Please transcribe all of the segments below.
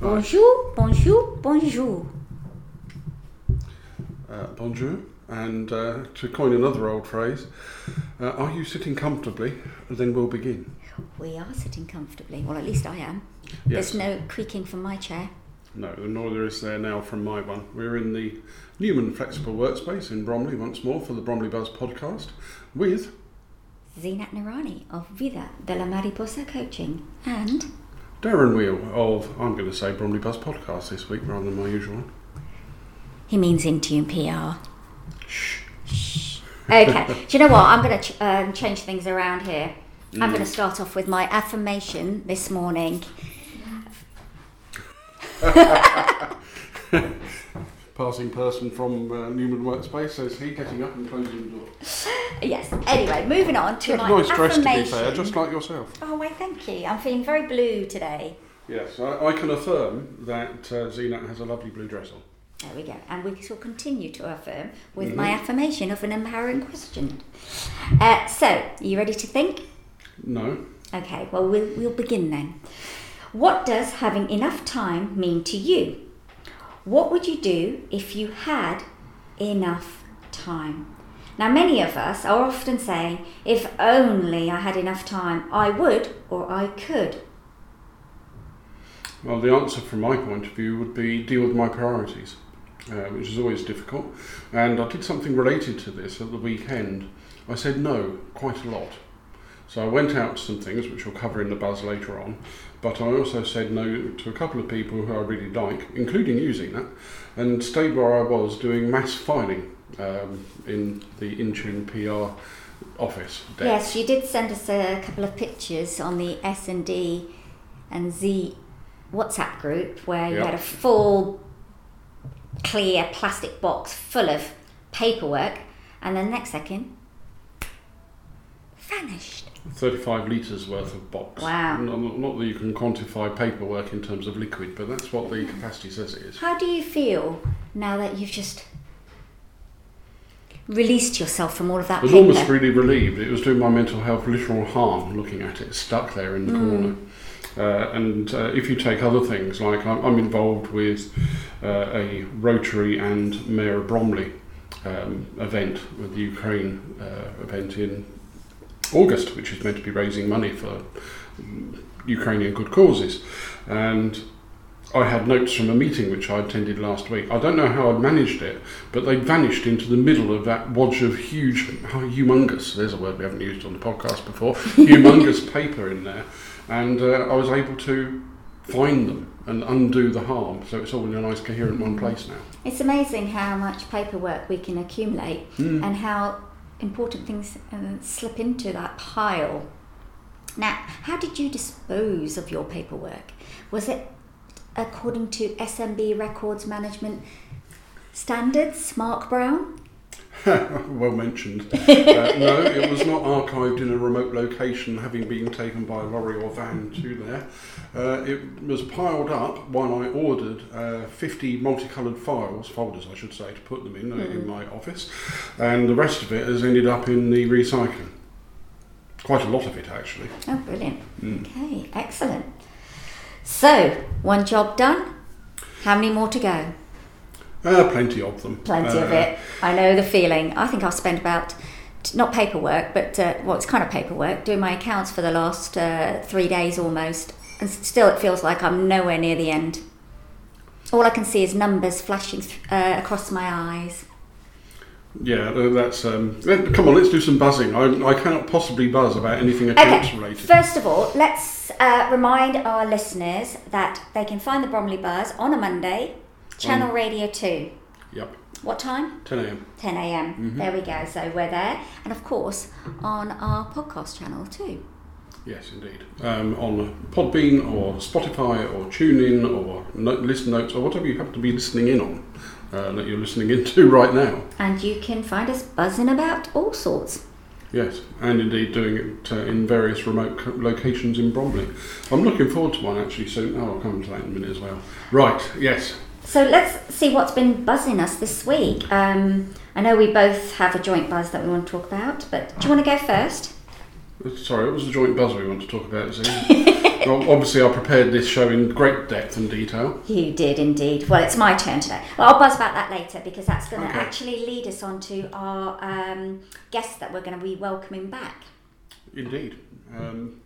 Bonjour, bonjour, bonjour. Uh, bonjour. And uh, to coin another old phrase, uh, are you sitting comfortably? Then we'll begin. We are sitting comfortably. Well, at least I am. Yes. There's no creaking from my chair. No, nor there is there now from my one. We're in the Newman Flexible Workspace in Bromley once more for the Bromley Buzz podcast with Zeenat Noorani of Vida de la Mariposa Coaching and Darren Weale of, I'm going to say Bromley Buzz podcast this week rather than my usual one. he means Intune PR. Shh. Shh. Okay. Do you know what? I'm going to ch- um, change things around here. I'm going to start off with my affirmation this morning. Passing person from uh, Newman Workspace says he getting up and closing the door. Yes. Anyway, moving on to You my nice dress to be fair, just like yourself. Oh, why? Thank you. I'm feeling very blue today. Yes, I, I can affirm that uh, Zeenat has a lovely blue dress on. There we go. And we shall continue to affirm with my affirmation of an empowering question. Uh, so, are you ready to think? No, Okay, well, we'll, we'll begin then. What does having enough time mean to you? What would you do if you had enough time? Now, many of us are often saying, if only I had enough time, I would or I could. Well, the answer from my point of view would be deal with my priorities, uh, which is always difficult. And I did something related to this at the weekend. I said no quite a lot. So I went out to some things, which we'll cover in the buzz later on, but I also said no to a couple of people who I really like, including using that, and stayed where I was doing mass filing um, in the Intune PR office. desk. Yes, you did send us a couple of pictures on the S and D and Z WhatsApp group where you Yep. had a full clear plastic box full of paperwork, and then next second, vanished. 35 litres worth of box. Wow. Not, not that you can quantify paperwork in terms of liquid, but that's what the capacity says it is. How do you feel now that you've just released yourself from all of that I was paper? almost really relieved. It was doing my mental health literal harm looking at it stuck there in the corner. Uh, and uh, if you take other things, like I'm, I'm involved with uh, a Rotary and Mayor of Bromley um, event with the Ukraine uh, event in August, which is meant to be raising money for mm, Ukrainian good causes. And I had notes from a meeting which I attended last week. I don't know how I'd managed it, but they vanished into the middle of that wodge of huge, humongous, there's a word we haven't used on the podcast before, humongous paper in there. And uh, I was able to find them and undo the harm. So it's all in a nice coherent one place now. It's amazing how much paperwork we can accumulate Hmm. and how important things uh, slip into that pile. Now, how did you dispose of your paperwork? Was it according to SMB Records Management Standards, Mark Brown? well mentioned. Uh, no, it was not archived in a remote location, having been taken by a lorry or van to there. Uh, it was piled up while I ordered uh, 50 multicoloured files, folders I should say, to put them in uh, in my office, and the rest of it has ended up in the recycling. Quite a lot of it, actually. Oh, brilliant. Hmm. Okay, excellent. So, one job done. How many more to go? Uh, plenty of them. Plenty of Uh, it. I know the feeling. I think I've spent about not paperwork, but uh, well, it's kind of paperwork. Doing my accounts for the last uh, three days almost, and still it feels like I'm nowhere near the end. All I can see is numbers flashing th- uh, across my eyes. Yeah, that's. Um, come on, let's do some buzzing. I, I cannot possibly buzz about anything accounts Okay, related. first of all, let's uh, remind our listeners that they can find the Bromley Buzz on a Monday, Channel On- Radio 2. Yep, What time? 10 a.m. 10 a.m. Mm-hmm. There we go. So we're there. And of course, on our podcast channel too. Yes, indeed. Um, on Podbean or Spotify or TuneIn or no- Listen Notes or whatever you happen to be listening in on uh, that you're listening into right now. And you can find us buzzing about all sorts. Yes, and indeed doing it uh, in various remote co- locations in Bromley. I'm looking forward to one actually soon. Oh, I'll come to that in a minute as well. Right, yes. So let's see what's been buzzing us this week. Um, I know we both have a joint buzz that we want to talk about, but do you want to go first? Sorry, what was the joint buzz we want to talk about? Well, obviously, I prepared this show in great depth and detail. You did indeed. Well, it's my turn today. Well, I'll buzz about that later because that's going to Okay. actually lead us on to our um, guests that we're going to be welcoming back. Indeed. Um,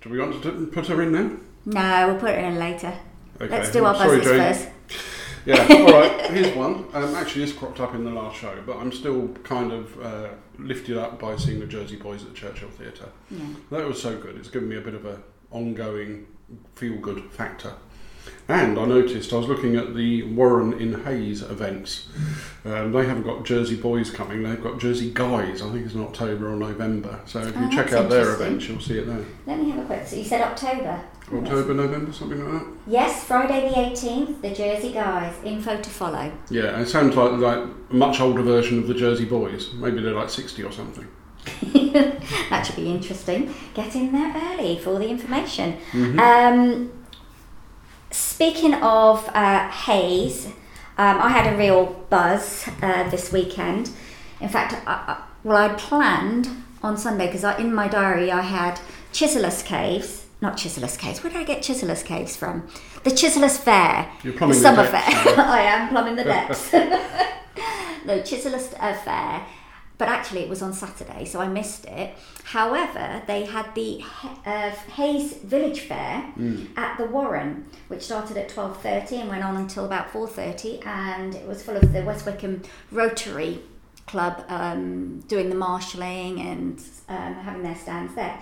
do we want to put her in now? No, we'll put her in later. Okay. Let's do our Sorry, Jane. first. Yeah, all right. Here's one. Um, actually, this cropped up in the last show, but I'm still kind of uh, lifted up by seeing the Jersey Boys at the Churchill Theatre. Yeah. That was so good. It's given me a bit of a ongoing feel-good factor. And I noticed I was looking at the Warren in Hayes events. Um, they haven't got Jersey Boys coming. They've got Jersey Guys. I think it's in October or November. So if you Oh, check out their events, you'll see it there. Let me have a quick. So you said October. October, November, something like that. Yes, Friday the 18th, the Jersey Guys. Info to follow. Yeah, it sounds like like a much older version of the Jersey Boys. Maybe they're like sixty or something. that should be interesting. Get in there early for the information. Mm-hmm. Um, speaking of uh, Hayes, um, I had a real buzz uh, this weekend. In fact, I, well, I planned on Sunday because in my diary I had Chislers Caves. Not Chislers Caves. Where did I get Chislers Caves from? The Chislers Fair. You're the plumbing the summer fair. I am plumbing the depths. no, Chislers uh, Fair. But actually, it was on Saturday, so I missed it. However, they had the uh, Hayes Village Fair at the Warren, which started at twelve thirty and went on until about four thirty, and it was full of the West Wickham Rotary Club um, doing the marshalling and um, having their stands there.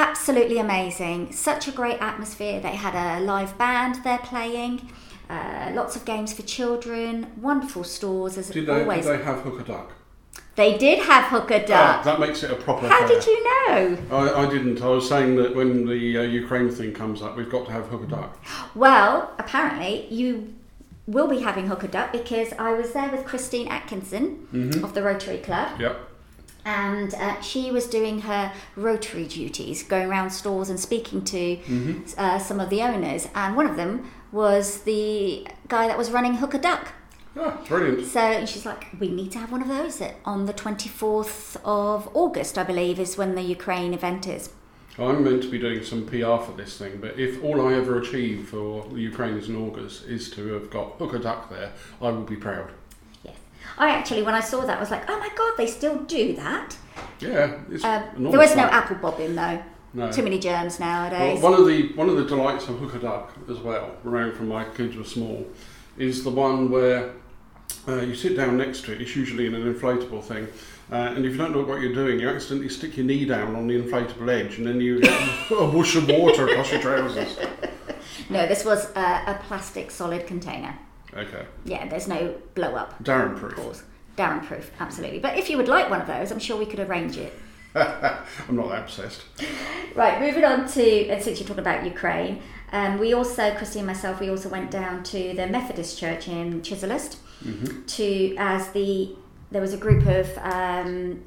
Absolutely amazing! Such a great atmosphere. They had a live band there playing. Uh, lots of games for children, wonderful stores as Did they, always. did they have hooker duck? They did have hooker Ah, duck. that makes it a proper. How did you know? I, I didn't. I was saying that when the uh, Ukraine thing comes up, we've got to have hooker duck. Well, apparently you will be having hooker duck because I was there with Christine Atkinson Mm-hmm. of the Rotary Club, Yep. And uh, she was doing her Rotary duties, going around stores and speaking to Mm-hmm. uh, some of the owners, and one of them was the guy that was running hooker duck. Ah, brilliant. So she's like, we need to have one of those on the 24th of August, I believe, is when the Ukraine event is. I'm meant to be doing some PR for this thing, but if all I ever achieve for the Ukrainians in August is to have got hooker duck there, I will be proud. I actually, when I saw that, I was like, oh my god, they still do that. Yeah, it's Um, there was no apple bobbing though. No. Too many germs Well, nowadays. one of the one of the delights of hooker duck as well, around from my kids were small, is the one where uh, you sit down next to it. It's usually in an inflatable thing, uh, and if you don't know what you're doing, you accidentally stick your knee down on the inflatable edge, and then you get a whoosh of water across your trousers. no, this was a, a plastic solid container. Okay, Yeah, there's no blow up. Darren proof. Pause. Darren proof, absolutely. But if you would like one of those, I'm sure we could arrange it. I'm not that obsessed. Right, moving on to, and since you're talking about Ukraine, um, we also, Christy and myself, we also went down to the Methodist Church in Chislehurst to, as the, there was a group of um,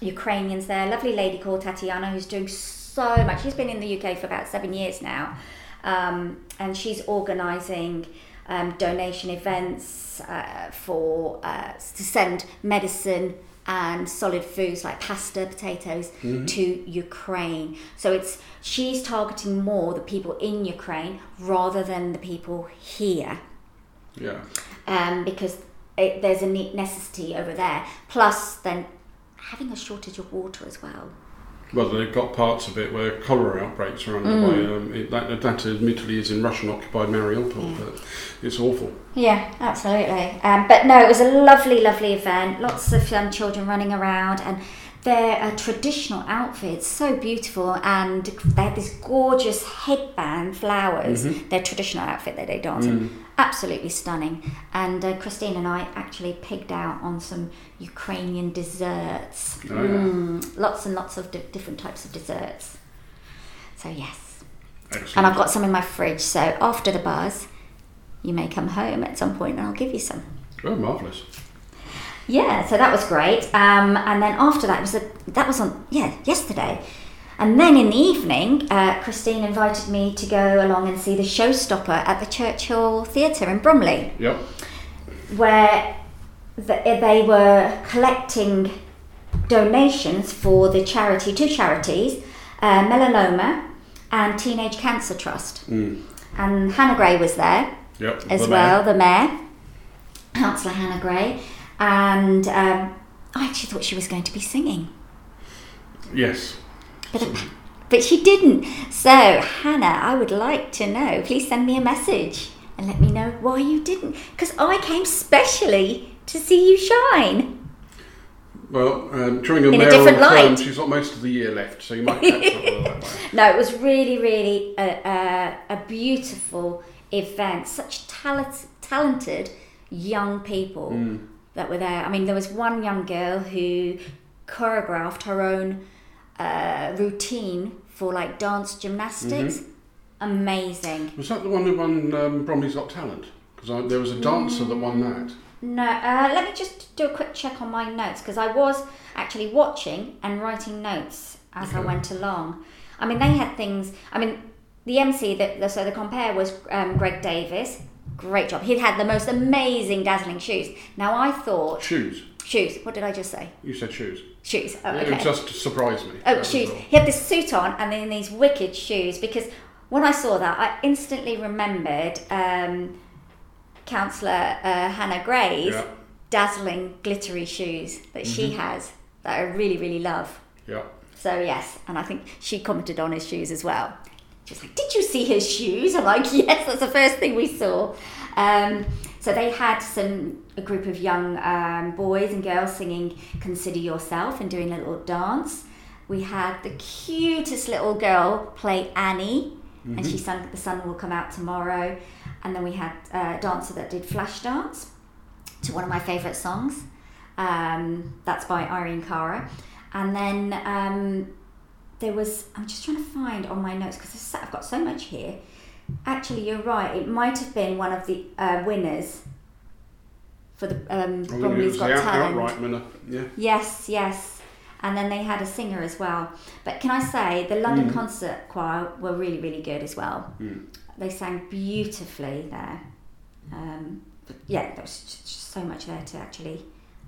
Ukrainians there, a lovely lady called Tatiana who's doing so much. She's been in the UK for about seven years now, um, and she's organising um, donation events uh, for uh, to send medicine and solid foods like pasta, potatoes to Ukraine. So it's she's targeting more the people in Ukraine rather than the people here Yeah. um, because it, there's a ne- necessity over there. Plus, then having a shortage of water as well. Well, they've got parts of it where cholera outbreaks are underway. Mm. Um, it, that, that admittedly is in Russian-occupied Mariupol, but it's awful. Yeah, absolutely. Um, but no, it was a lovely, lovely event. Lots of young children running around, and their uh, traditional outfits so beautiful. And they have this gorgeous headband, flowers. Their traditional outfit that they dance in, absolutely stunning. And uh, Christine and I actually pigged out on some Ukrainian desserts. Oh, yeah. Mm, lots and lots of di- different types of desserts. So yes. Excellent. And I've got some in my fridge, so after the bars you may come home at some point and I'll give you some. Oh, marvellous. Yeah, so that was great. Um, and then after that was a, that was on yeah yesterday, and then in the evening, uh, Christine invited me to go along and see the showstopper at the Churchill Theatre in Bromley, Yep. where th- they were collecting donations for the charity, two charities, uh, melanoma and Teenage Cancer Trust. Mm. And Hannah Gray was there Yep. as the well, mayor. the mayor, Councillor Hannah Gray. And um, I actually thought she was going to be singing. Yes. But, but she didn't. So, Hannah, I would like to know. Please send me a message and let me know why you didn't. Because I came specially to see you shine. Well, um, during In mayoral term, light. she's got most of the year left, so you might catch up with that way. No, it was really, really a, a, a beautiful event. Such talent, talented young people Mm. That were there. I mean, there was one young girl who choreographed her own uh, routine for like dance gymnastics. Mm-hmm. Amazing. Was that the one who won um, Bromley's Got Talent? Because there was a dancer that won that. No, uh, let me just do a quick check on my notes because I was actually watching and writing notes as I went along. I mean, they had things. I mean, the MC that so the compère was um, Greg Davis. Great job. He had the most amazing, dazzling shoes. Now I thought Shoes. shoes. What did I just say? You said shoes. Shoes. Oh, It just surprised me. Oh, shoes. He had this suit on and then these wicked shoes because when I saw that, I instantly remembered um, Councillor uh, Hannah Gray's Yeah. dazzling, glittery shoes that she has that I really, really love. Yeah. So, yes, and I think she commented on his shoes as well. She's like, Did you see his shoes? I'm like, Yes, that's the first thing we saw. Um, so, they had some a group of young um, boys and girls singing Consider Yourself and doing a little dance. We had the cutest little girl play Annie, and she sang The Sun Will Come Out Tomorrow. And then we had a dancer that did flash dance to one of my favourite songs. Um, that's by Irene Cara. And then um, there was, I'm just trying to find on my notes because I've got so much here. Actually, you're right. It might have been one of the uh, winners for the um, I think it Bromley's the Got out- Talent. outright winner. Yeah. Yes, yes. And then they had a singer as well. But can I say, the London Mm. Concert Choir were really, really good as well. Mm. They sang beautifully there. Um, yeah, there was so much there to actually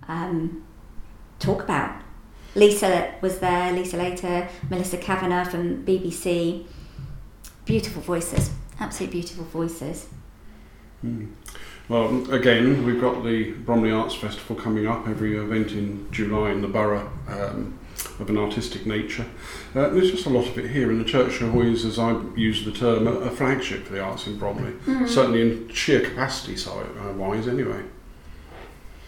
um, talk about. Lisa was there, Lisa Later, Melissa Kavanagh from BBC. Beautiful voices, absolutely beautiful voices. Mm. Well, again, we've got the Bromley Arts Festival coming up, every event in July in the borough um, of an artistic nature. Uh, there's just a lot of it here, and the church always, as I use the term, a, a flagship for the arts in Bromley, certainly in sheer capacity si- uh, wise, anyway.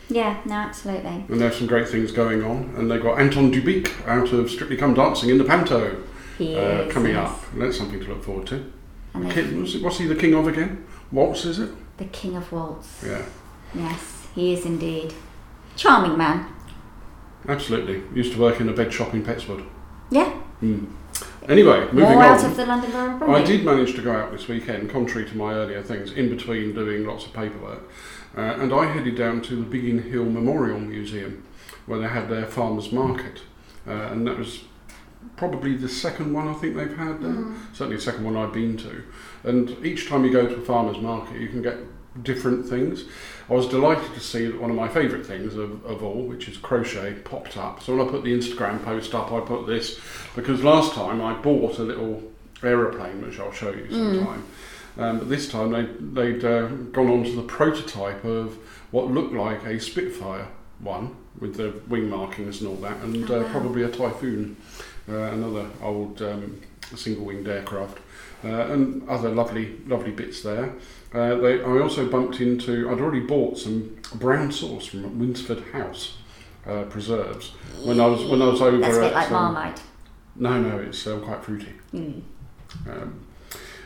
Yeah, no, absolutely. And there's some great things going on, and they've got Anton Du Beke out of Strictly Come Dancing in the Panto He uh, coming yes. up. That's something to look forward to. King, what's, what's he the king of again? Waltz, is it? the King of Waltz. Yeah, Yes, he is indeed. Charming man. absolutely. Used to work in a bed shop in Petts Wood. Yeah. Hmm. Anyway, moving More out on. of the London Borough of Bromley. I did manage to go out this weekend, contrary to my earlier things, in between doing lots of paperwork. Uh, and I headed down to the Biggin Hill Memorial Museum, where they had their farmers market. Uh, and that was probably the second one I think they've had there. Mm. Certainly the second one I've been to. And each time you go to a farmer's market, you can get different things. I was delighted to see that one of my favourite things of, of all, which is crochet, popped up. So when I put the Instagram post up, I put this because last time I bought a little aeroplane, which I'll show you sometime. Um, but this time they, they'd uh, gone on to the prototype of what looked like a Spitfire one with the wing markings and all that, and Oh, uh, probably a Typhoon, uh, another old um, single-winged aircraft, uh, and other lovely, lovely bits there. Uh, they, I also bumped into. I'd already bought some brown sauce from Winsford House uh, preserves when I was when I was over That's a bit at. like um, Marmite. no, no, it's uh, quite fruity. Mm. Um,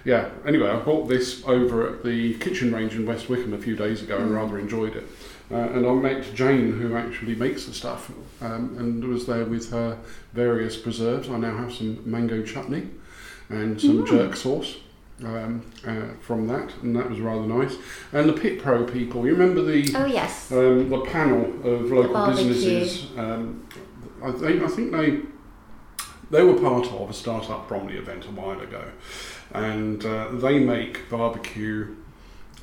yeah, anyway, I bought this over at the kitchen range in West Wickham a few days ago and Mm. rather enjoyed it. Uh, and I met Jane, who actually makes the stuff, um, and was there with her various preserves. I now have some mango chutney and some Mm. jerk sauce um, uh, from that, and that was rather nice. And the Pit Pro people, you remember the Oh yes. um, the panel of local barbecue. businesses. Um, I think I think they they were part of a startup Bromley event a while ago, and uh, they make barbecue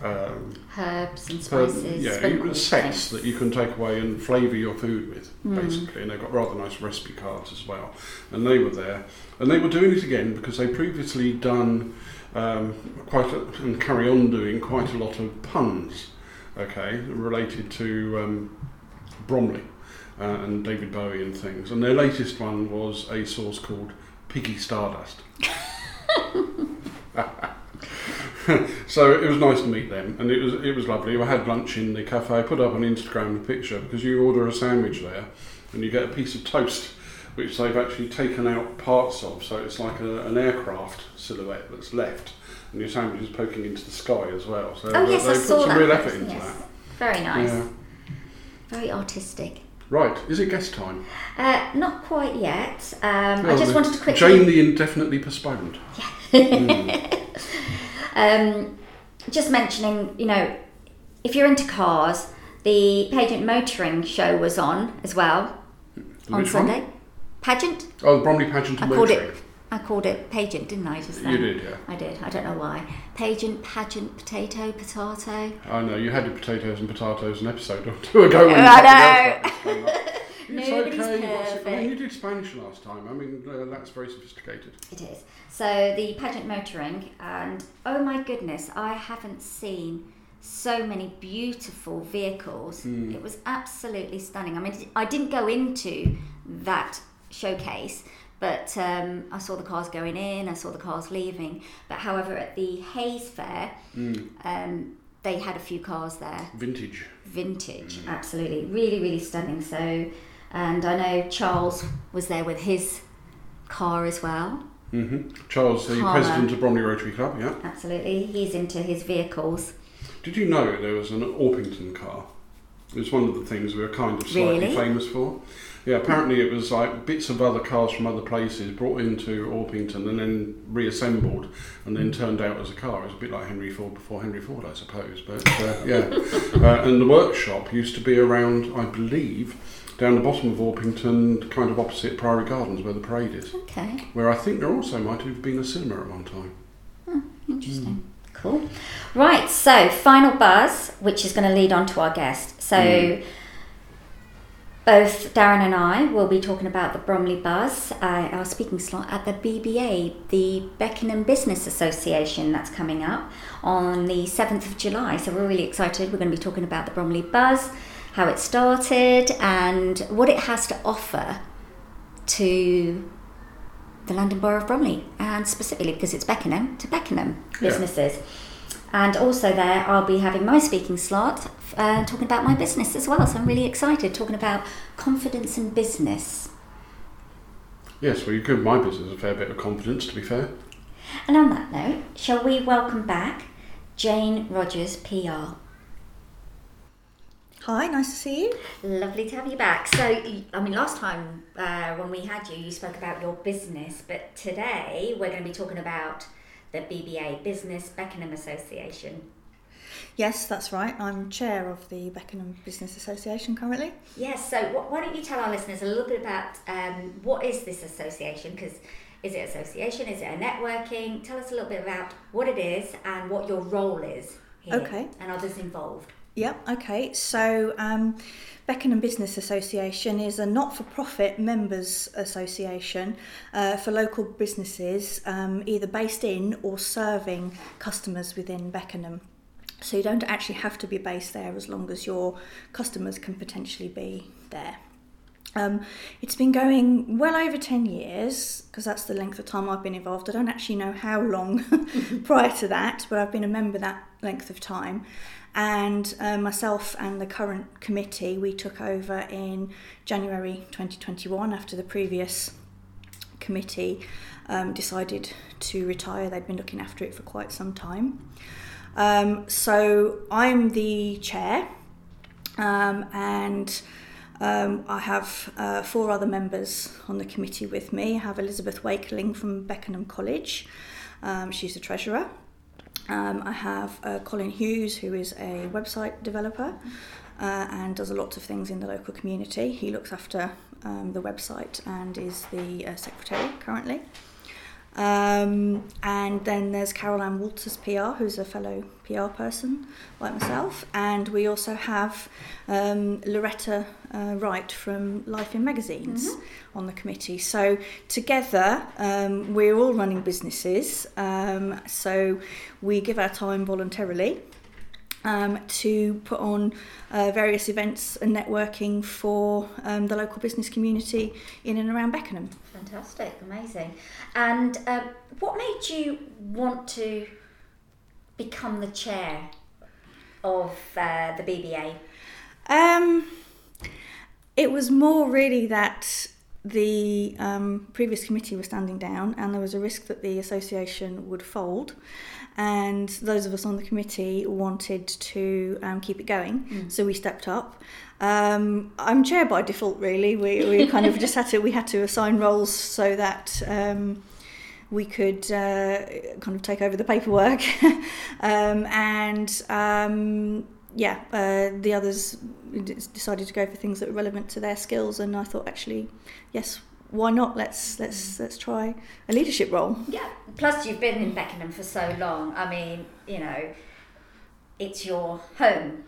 um, Herbs and spices. yeah, it sprinkles, sets that you can take away and flavour your food with, Mm. basically. And they've got rather nice recipe cards as well. And they were there. And they were doing it again because they previously done um, quite a, and carry on doing quite a lot of puns, okay, related to um, Bromley uh, and David Bowie and things. And their latest one was a sauce called Piggy Stardust. so it was nice to meet them, and it was it was lovely. I had lunch in the cafe. I put up on Instagram a picture because you order a sandwich there, and you get a piece of toast, which they've actually taken out parts of. So it's like a, an aircraft silhouette that's left, and your sandwich is poking into the sky as well. So Oh they- yes, I they've saw put some that. real effort into yes. that. Very nice. Yeah. Very artistic. Right, is it guest time? Uh, not quite yet. Um, I just wanted to quickly. Jane the indefinitely postponed. Um, just mentioning, you know, if you're into cars, the Pageant Motoring show was on as well on Which one? Sunday. Pageant? Oh, the Bromley Pageant I called Motoring. it. I called it pageant, didn't I? Just then. You did, yeah. I did. I don't know why. Pageant, pageant, potato, potato. I know you had your potatoes and potatoes an episode or two ago. When I something else like this came up. It's Nobody's okay. What's it- I mean, you did Spanish last time. I mean, uh, that's very sophisticated. It is. So the pageant motoring, and oh my goodness, I haven't seen so many beautiful vehicles. Hmm. It was absolutely stunning. I mean, I didn't go into that showcase, but um, I saw the cars going in, I saw the cars leaving. But however, at the Hayes Fair, Hmm. um, they had a few cars there, Vintage. vintage, Hmm. absolutely, really, really stunning. So, and I know Charles was there with his car as well. hmm Charles, the president of Bromley Rotary Club. Yeah. Absolutely, he's into his vehicles. Did you know there was an Orpington car? It was one of the things we were kind of slightly Really? famous for. Yeah, apparently it was like bits of other cars from other places brought into Orpington and then reassembled and then turned out as a car. It was a bit like Henry Ford before Henry Ford, I suppose. But uh, yeah, uh, and the workshop used to be around, I believe, down the bottom of Orpington, kind of opposite Priory Gardens where the parade is. Okay, Where I think there also might have been a cinema at one time. interesting. Cool. Right, so final buzz, which is going to lead on to our guest. So, Mm. Both Darren and I will be talking about the Bromley Buzz, uh, our speaking slot at the BBA, the Beckenham Business Association, that's coming up on the 7th of July. So, we're really excited. We're going to be talking about the Bromley Buzz, how it started, and what it has to offer to the London Borough of Bromley, and specifically because it's Beckenham to Beckenham Yeah. businesses. And also there, I'll be having my speaking slot, uh, talking about my business as well. So I'm really excited, talking about confidence in business. Yes, well, you give my business a fair bit of confidence, to be fair. And on that note, shall we welcome back Jane Rogers, PR. Hi, nice to see you. Lovely to have you back. So, I mean, last time uh, when we had you, you spoke about your business, but today we're going to be talking about the BBA, Business Beckenham Association. Yes, that's right. I'm chair of the Beckenham Business Association currently. Yes, so wh- why don't you tell our listeners a little bit about um, what is this association? Because is it association? Is it a networking? Tell us a little bit about what it is and what your role is here Okay. and others involved. Yep, okay. So, um, Beckenham Business Association is a not for profit members association uh, for local businesses, um, either based in or serving customers within Beckenham. So, you don't actually have to be based there as long as your customers can potentially be there. Um, it's been going well over 10 years because that's the length of time I've been involved. I don't actually know how long prior to that, but I've been a member that length of time. And uh, myself and the current committee, we took over in January 2021 after the previous committee um, decided to retire. They'd been looking after it for quite some time. Um, so I'm the chair, um, and um, I have uh, four other members on the committee with me. I have Elizabeth Wakeling from Beckenham College. Um, she's the treasurer. Um, I have uh, Colin Hughes, who is a website developer uh, and does a lot of things in the local community. He looks after um, the website and is the uh, secretary currently. Um, and then there's Caroline Walters PR, who's a fellow PR person like myself. And we also have um, Loretta uh, Wright from Life in Magazines mm-hmm. on the committee. So together, um, we're all running businesses. Um, so we give our time voluntarily um, to put on uh, various events and networking for um, the local business community in and around Beckenham. Fantastic, amazing. And uh, what made you want to become the chair of uh, the BBA? Um, it was more really that the um, previous committee was standing down and there was a risk that the association would fold and those of us on the committee wanted to um, keep it going, mm. so we stepped up. Um, I'm chair by default, really. We, we kind of just had to we had to assign roles so that um, we could uh, kind of take over the paperwork, um, and um, yeah, uh, the others decided to go for things that were relevant to their skills, and I thought actually, yes, why not? Let's let's let's try a leadership role. Yeah. Plus, you've been in Beckenham for so long. I mean, you know, it's your home.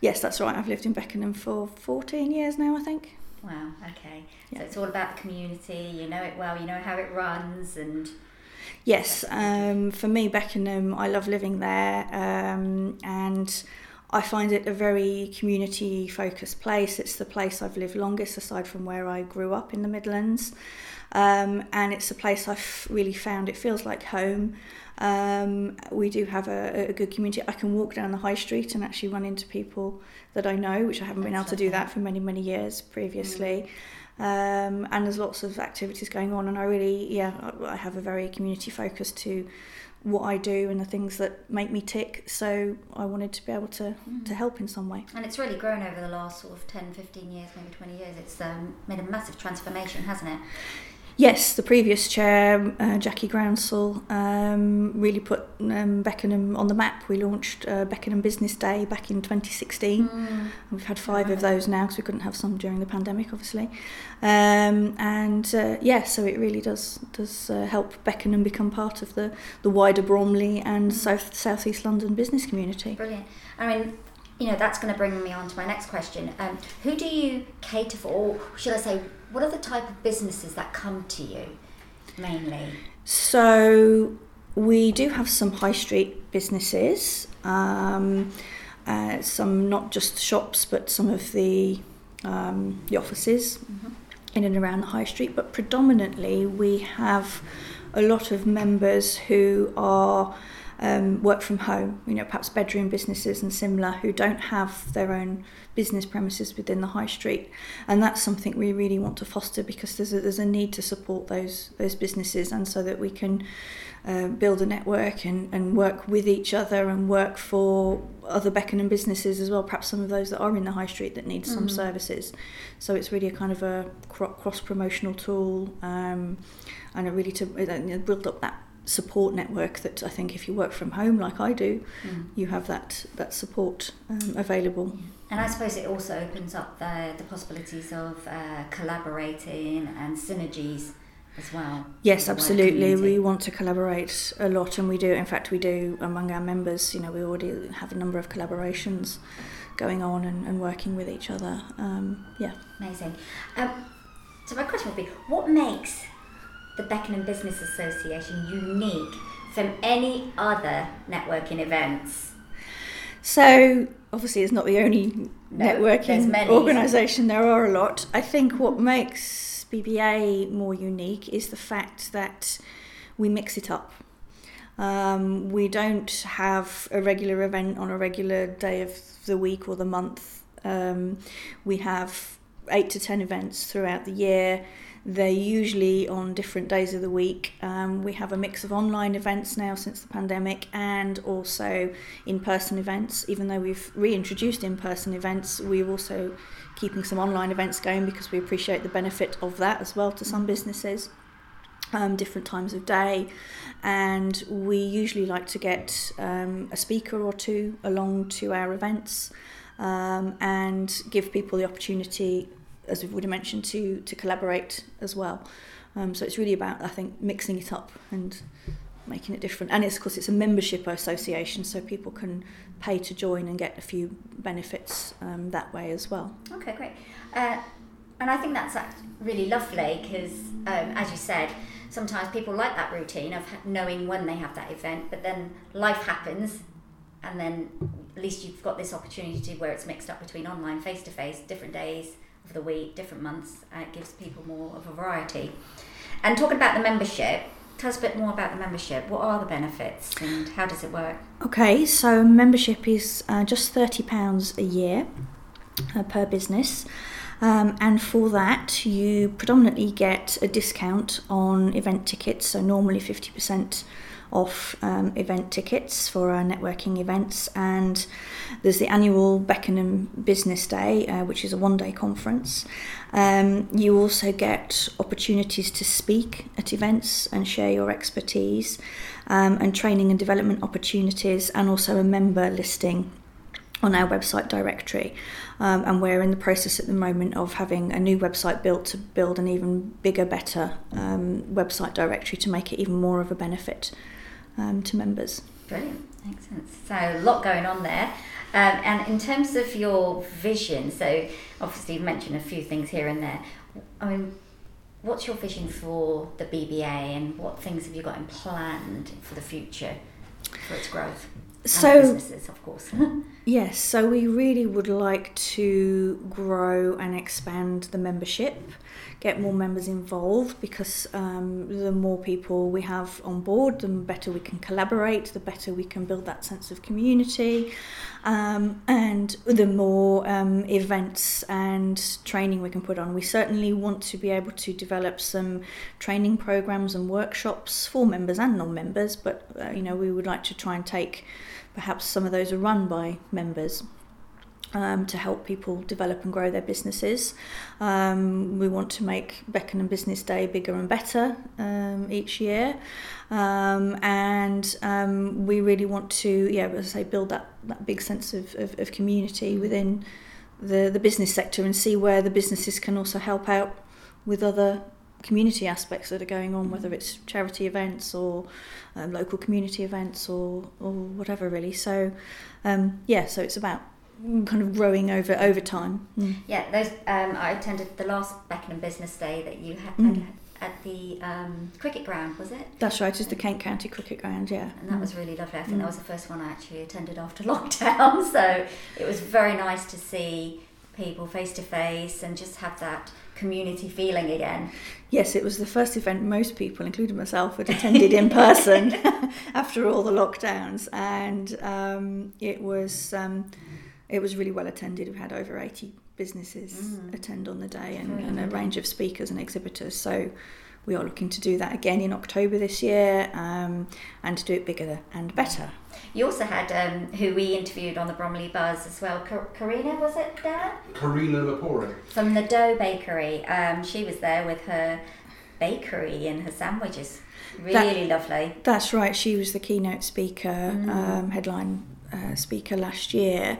Yes, that's right. I've lived in Beckenham for 14 years now, I think. Wow. Okay. Yeah. So it's all about the community. You know it well. You know how it runs, and. Yes, um, for me, Beckenham, I love living there, um, and I find it a very community focused place. It's the place I've lived longest, aside from where I grew up in the Midlands. Um, and it's a place I've really found it feels like home. Um, we do have a, a, good community. I can walk down the high street and actually run into people that I know, which I haven't That's been able to do that for many, many years previously. Mm. Um, and there's lots of activities going on, and I really, yeah, I have a very community focus to what I do and the things that make me tick. So I wanted to be able to, mm. to help in some way. And it's really grown over the last sort of 10, 15 years, maybe 20 years. It's um, made a massive transformation, hasn't it? Yes, the previous chair, uh, Jackie Groundsell, um, really put um, Beckenham on the map. We launched uh, Beckenham Business Day back in 2016. Mm. We've had five right. of those now because we couldn't have some during the pandemic, obviously. Um, and uh, yeah, so it really does does uh, help Beckenham become part of the, the wider Bromley and mm. South Southeast London business community. Brilliant. I mean, you know, that's going to bring me on to my next question. Um, who do you cater for, or should I say, what are the type of businesses that come to you mainly? So we do have some high street businesses, um, uh, some not just shops, but some of the um, the offices mm-hmm. in and around the high street. But predominantly, we have a lot of members who are um, work from home, you know, perhaps bedroom businesses and similar who don't have their own business premises within the high street. And that's something we really want to foster because there's a, there's a need to support those those businesses and so that we can uh, build a network and, and work with each other and work for other Beckenham businesses as well, perhaps some of those that are in the high street that need some mm. services. So it's really a kind of a cross promotional tool um, and a really to uh, build up that support network that I think if you work from home like I do, mm. you have that that support um, available. And I suppose it also opens up the, the possibilities of uh, collaborating and synergies as well. Yes, absolutely. We want to collaborate a lot, and we do. In fact, we do among our members. You know, we already have a number of collaborations going on and, and working with each other. Um, yeah. Amazing. Um, so my question would be, what makes the Beckenham Business Association unique from any other networking events? So, obviously, it's not the only no, networking organisation, there are a lot. I think what makes BBA more unique is the fact that we mix it up. Um, we don't have a regular event on a regular day of the week or the month. Um, we have eight to ten events throughout the year. They're usually on different days of the week. Um, we have a mix of online events now since the pandemic and also in person events. Even though we've reintroduced in person events, we're also keeping some online events going because we appreciate the benefit of that as well to some businesses. Um, different times of day, and we usually like to get um, a speaker or two along to our events um, and give people the opportunity as we've already mentioned, to to collaborate as well. Um, so it's really about, I think, mixing it up and making it different. And it's, of course, it's a membership association, so people can pay to join and get a few benefits um, that way as well. Okay, great. Uh, and I think that's really lovely because, um, as you said, sometimes people like that routine of knowing when they have that event, but then life happens, and then at least you've got this opportunity where it's mixed up between online, face to face, different days of the week, different months. Uh, it gives people more of a variety. And talking about the membership, tell us a bit more about the membership. What are the benefits and how does it work? Okay, so membership is uh, just £30 a year uh, per business. Um, and for that, you predominantly get a discount on event tickets, so normally 50% off um, event tickets for our networking events. And there's the annual Beckenham Business Day, uh, which is a one day conference. Um, you also get opportunities to speak at events and share your expertise, um, and training and development opportunities, and also a member listing on our website directory. Um, and we're in the process at the moment of having a new website built to build an even bigger, better um, website directory to make it even more of a benefit um, to members. Brilliant, excellent. So a lot going on there. Um, and in terms of your vision, so obviously you've mentioned a few things here and there. I mean, what's your vision for the BBA and what things have you got in planned for the future for its growth? so businesses, of course. yes, so we really would like to grow and expand the membership, get more members involved because um, the more people we have on board, the better we can collaborate, the better we can build that sense of community, um, and the more um, events and training we can put on. We certainly want to be able to develop some training programs and workshops for members and non-members, but uh, you know we would like to try and take perhaps some of those are run by members. Um, to help people develop and grow their businesses. Um, we want to make Beckenham Business Day bigger and better um, each year, um, and um, we really want to, yeah, as I say, build that, that big sense of, of, of community within the, the business sector and see where the businesses can also help out with other community aspects that are going on, whether it's charity events or um, local community events or, or whatever, really. So, um, yeah, so it's about kind of growing over over time. Mm. Yeah, those. Um, I attended the last Beckenham Business Day that you had. Mm. At the um, cricket ground, was it? That's right, it's the Kent County Cricket Ground, yeah. And that mm. was really lovely. I think that mm. was the first one I actually attended after lockdown, so it was very nice to see people face to face and just have that community feeling again. Yes, it was the first event most people, including myself, had attended in person after all the lockdowns, and um, it was um, it was really well attended. We had over eighty businesses mm. attend on the day, and, and, a range of speakers and exhibitors. So we are looking to do that again in October this year, um, and to do it bigger and better. You also had um, who we interviewed on the Bromley Buzz as well. Carina, was it there? Carina Lepore. From the Dough Bakery. Um, she was there with her bakery and her sandwiches. Really that, lovely. That's right. She was the keynote speaker, mm. um, headline uh, speaker last year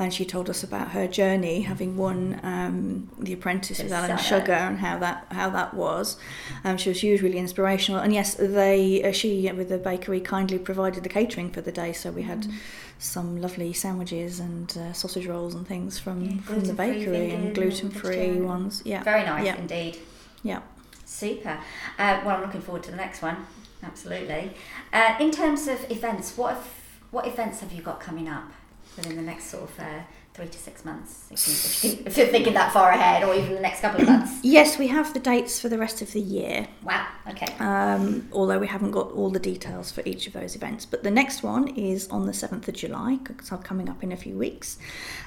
and she told us about her journey, having won um, The Apprentice with Alan Sugar, and how that how that was. Um, she was, really inspirational, and yes, they uh, she with the bakery kindly provided the catering for the day, so we had. Mm. Some lovely sandwiches and uh, sausage rolls and things from, yeah, from the bakery and gluten free ones. Yeah, very nice yeah. indeed. Yeah, super. Uh, well, I'm looking forward to the next one. Absolutely. Uh, in terms of events, what have, what events have you got coming up? Within the next sort of uh, three to six months, if, you, you're thinking that far ahead, or even the next couple of months? Yes, we have the dates for the rest of the year. Wow, okay. Um, although we haven't got all the details for each of those events. But the next one is on the 7th of July, so coming up in a few weeks.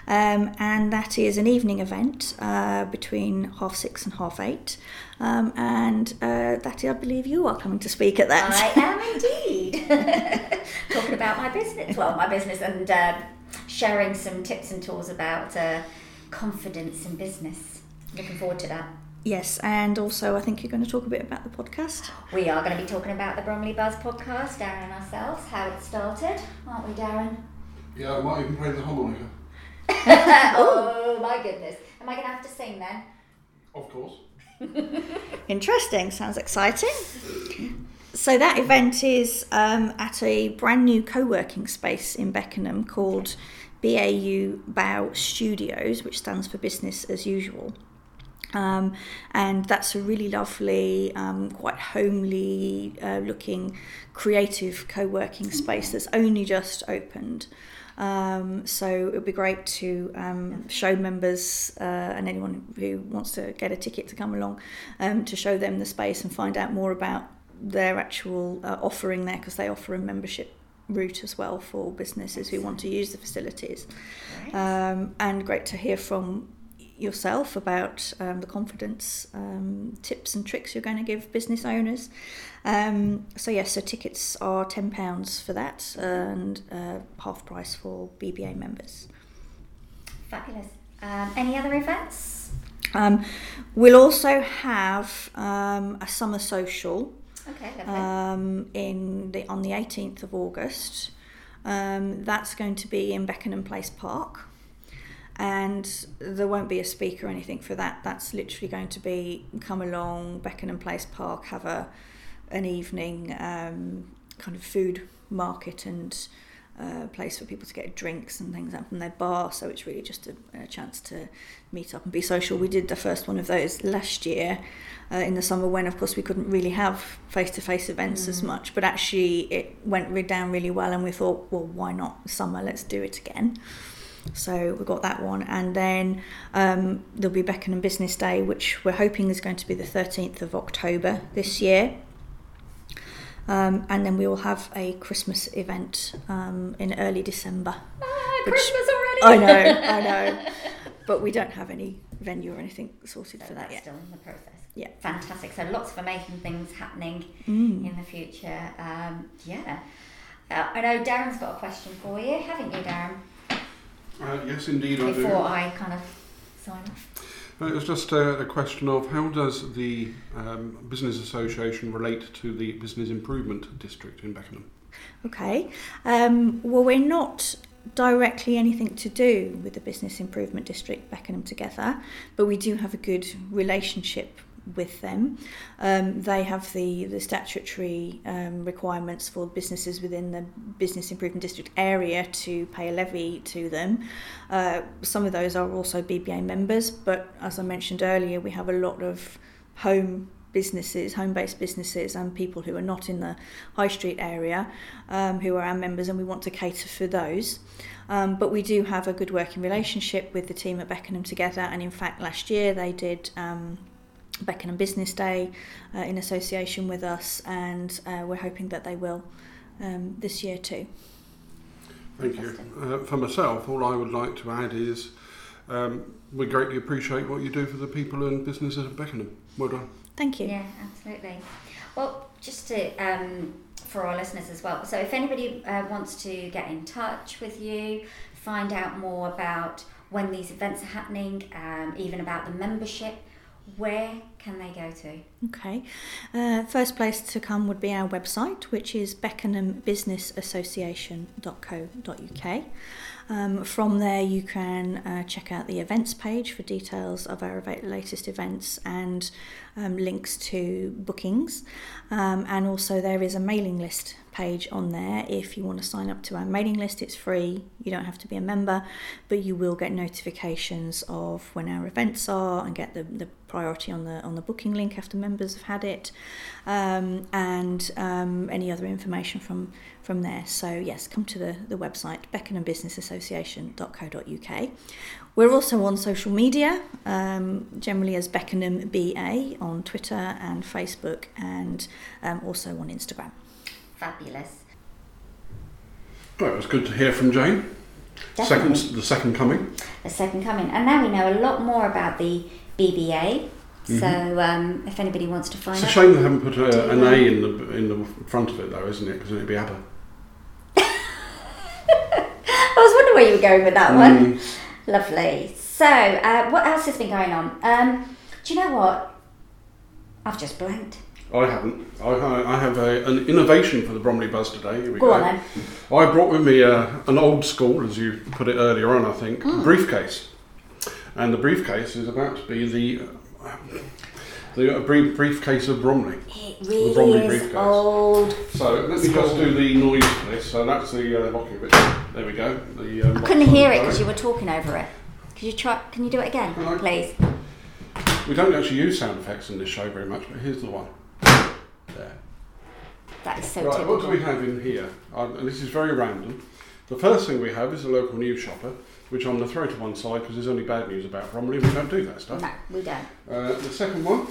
Um, and that is an evening event uh, between half six and half eight. Um, and uh, that I believe you are coming to speak at that. I am indeed. Talking about my business, well, my business and uh, sharing some tips and tools about uh, confidence in business. Looking forward to that. Yes, and also I think you're going to talk a bit about the podcast. We are going to be talking about the Bromley Buzz podcast, Darren and ourselves, how it started, aren't we, Darren? Yeah, I might even play the harmonica. oh my goodness. Am I going to have to sing then? Of course. Interesting. Sounds exciting. So that event is um, at a brand new co-working space in Beckenham called BAU BAU Studios, which stands for Business as Usual. Um, and that's a really lovely, um, quite homely uh, looking, creative co working space that's only just opened. Um, so it would be great to um, show members uh, and anyone who wants to get a ticket to come along um, to show them the space and find out more about their actual uh, offering there because they offer a membership route as well for businesses who want to use the facilities. Um, and great to hear from yourself about um, the confidence um, tips and tricks you're going to give business owners. Um, so yes, so tickets are ten pounds for that and uh, half price for BBA members. Fabulous. Um, any other events? Um, we'll also have um, a summer social Okay, um, in the on the 18th of August. Um, that's going to be in Beckenham Place Park, and there won't be a speaker or anything for that. That's literally going to be come along Beckenham Place Park, have a an evening um, kind of food market and uh, place for people to get drinks and things out from their bar. So it's really just a, a chance to meet up and be social. We did the first one of those last year uh, in the summer when, of course, we couldn't really have face to face events as much, but actually it went down really well. And we thought, well, why not summer? Let's do it again. So we got that one, and then um, there'll be Beckenham Business Day, which we're hoping is going to be the 13th of October this year. Um, and then we will have a Christmas event um, in early December. Ah, which- Christmas already. I know, I know, but we don't have any venue or anything sorted So for that yet. still in the process. Yeah. Fantastic. So lots of amazing things happening Mm. in the future. Um, yeah. Uh, I know Darren's got a question for you, haven't you, Darren? Uh, yes, indeed, I do. Before I kind of sign off. It was just a, a question of how does the um, business association relate to the business improvement district in Beckenham? Okay. Um, well, we're not directly anything to do with the Business Improvement District Beckenham together, but we do have a good relationship with them. Um, they have the, the statutory um, requirements for businesses within the Business Improvement District area to pay a levy to them. Uh, some of those are also BBA members, but as I mentioned earlier, we have a lot of home businesses, home-based businesses, and people who are not in the high street area, um, who are our members, and we want to cater for those. Um, but we do have a good working relationship with the team at Beckenham together, and in fact, last year they did. Um, Beckenham Business Day uh, in association with us, and uh, we're hoping that they will um, this year too. Thank you. Uh, for myself, all I would like to add is um, we greatly appreciate what you do for the people and businesses of Beckenham. Well done. Thank you. Yeah, absolutely. Well, just to um, for our listeners as well. So, if anybody uh, wants to get in touch with you, find out more about when these events are happening, um, even about the membership, where can they go to? Okay. Uh, first place to come would be our website, which is beckenhambusinessassociation.co.uk. Um, from there, you can uh, check out the events page for details of our latest events and um, links to bookings. Um, and also, there is a mailing list page on there. If you want to sign up to our mailing list, it's free. You don't have to be a member, but you will get notifications of when our events are and get the, the priority on the on the booking link after members have had it, um, and um, any other information from from there. So yes, come to the, the website beckenhambusinessassociation.co.uk. We're also on social media, um, generally as Beckenham BA on Twitter and Facebook, and um, also on Instagram. Fabulous. Well, it was good to hear from Jane. Definitely. Second, the second coming. the second coming. And now we know a lot more about the BBA. So um, if anybody wants to find It's a out, shame they haven't put a, an A in the in the front of it, though, isn't it? Because it'd be ABBA. I was wondering where you were going with that one. Mm. Lovely. So, uh, what else has been going on? Um, do you know what? I've just blanked. I haven't. I, I I have a, an innovation for the Bromley Buzz today. Here we Go go. on then. I brought with me a, an old school, as you put it earlier on, I think, Hmm. briefcase. And the briefcase is about to be the The uh, brief, briefcase of Bromley. It Bromley really is briefcase. old. So let me just do the noise for this. So that's the uh, locking bit. There we go. The, um, I couldn't hear it because you were talking over it. Could you try? Can you do it again, Hello. please? We don't actually use sound effects in this show very much, but here's the one. There. That is so right, typical. what do we have in here? Um, and this is very random. The first thing we have is a local news shopper, which I'm going to throw to one side because there's only bad news about Bromley. We don't do that stuff. No, we don't. Uh, the second one,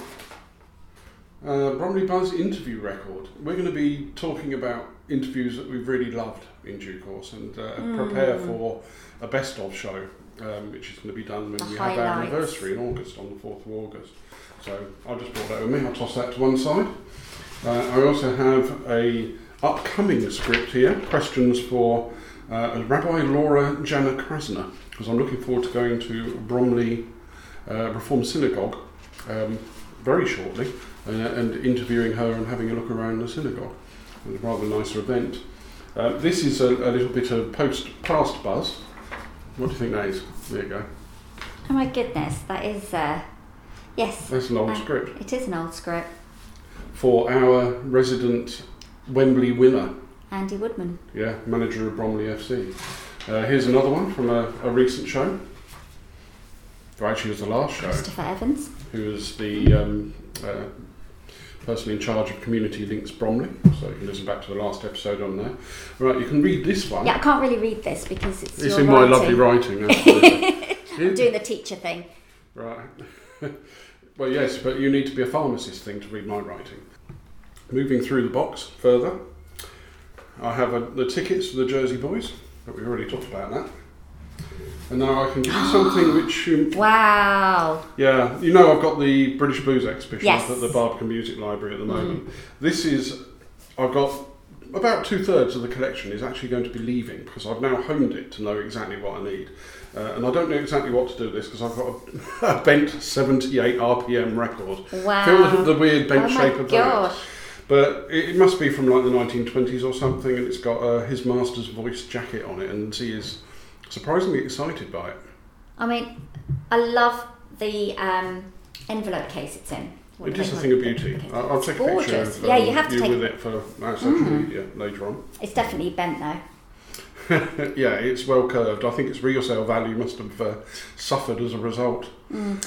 uh, Bromley Buzz interview record. We're going to be talking about interviews that we've really loved in due course and uh, prepare for a best of show, um, which is going to be done when The we have our anniversary in August, on the 4th of August. So I just brought that with me. I'll toss that to one side. Uh, I also have a upcoming script here, questions for uh, Rabbi Laura Jana Krasner, because I'm looking forward to going to Bromley uh, Reformed Synagogue um, very shortly uh, and interviewing her and having a look around the synagogue. It was a rather nicer event. Uh, this is a, a little bit of post past buzz. What do you think that is? There you go. Oh my goodness, that is. Uh, yes. That's an old Uh, script It is an old script. For our resident Wembley winner. Andy Woodman. Yeah, manager of Bromley FC. Uh, here's another one from a, a recent show. Or actually, it was the last show. Christopher Evans. Who was the um, uh, person in charge of Community Links Bromley. So you can listen back to the last episode on there. Right, you can read this one. Yeah, I can't really read this because it's. It's in my lovely writing. I'm doing the teacher thing. Right. well, yes, but you need to be a pharmacist thing to read my writing. Moving through the box further, I have a, the tickets for the Jersey Boys, but we've already talked about that. And now I can give you something which, you, Wow. yeah, you know, I've got the British Blues exhibition Yes. at the Barbican Music Library at the moment. Mm-hmm. This is, I've got about two thirds of the collection is actually going to be leaving because I've now honed it to know exactly what I need. Uh, and I don't know exactly what to do with this because I've got a, a bent 78 RPM record. Wow. Feel the, the weird bent oh shape of that. gosh. But it, it must be from like the 1920s or something, and it's got uh, his master's voice jacket on it, and he is surprisingly excited by it. I mean, I love the um, envelope case it's in. What It is a thing of beauty. I'll, take a picture of Yeah, um, you have to take- Mm. with it for our social media later on. It's definitely bent though. yeah, it's well curved. I think its resale value must have uh, suffered as a result.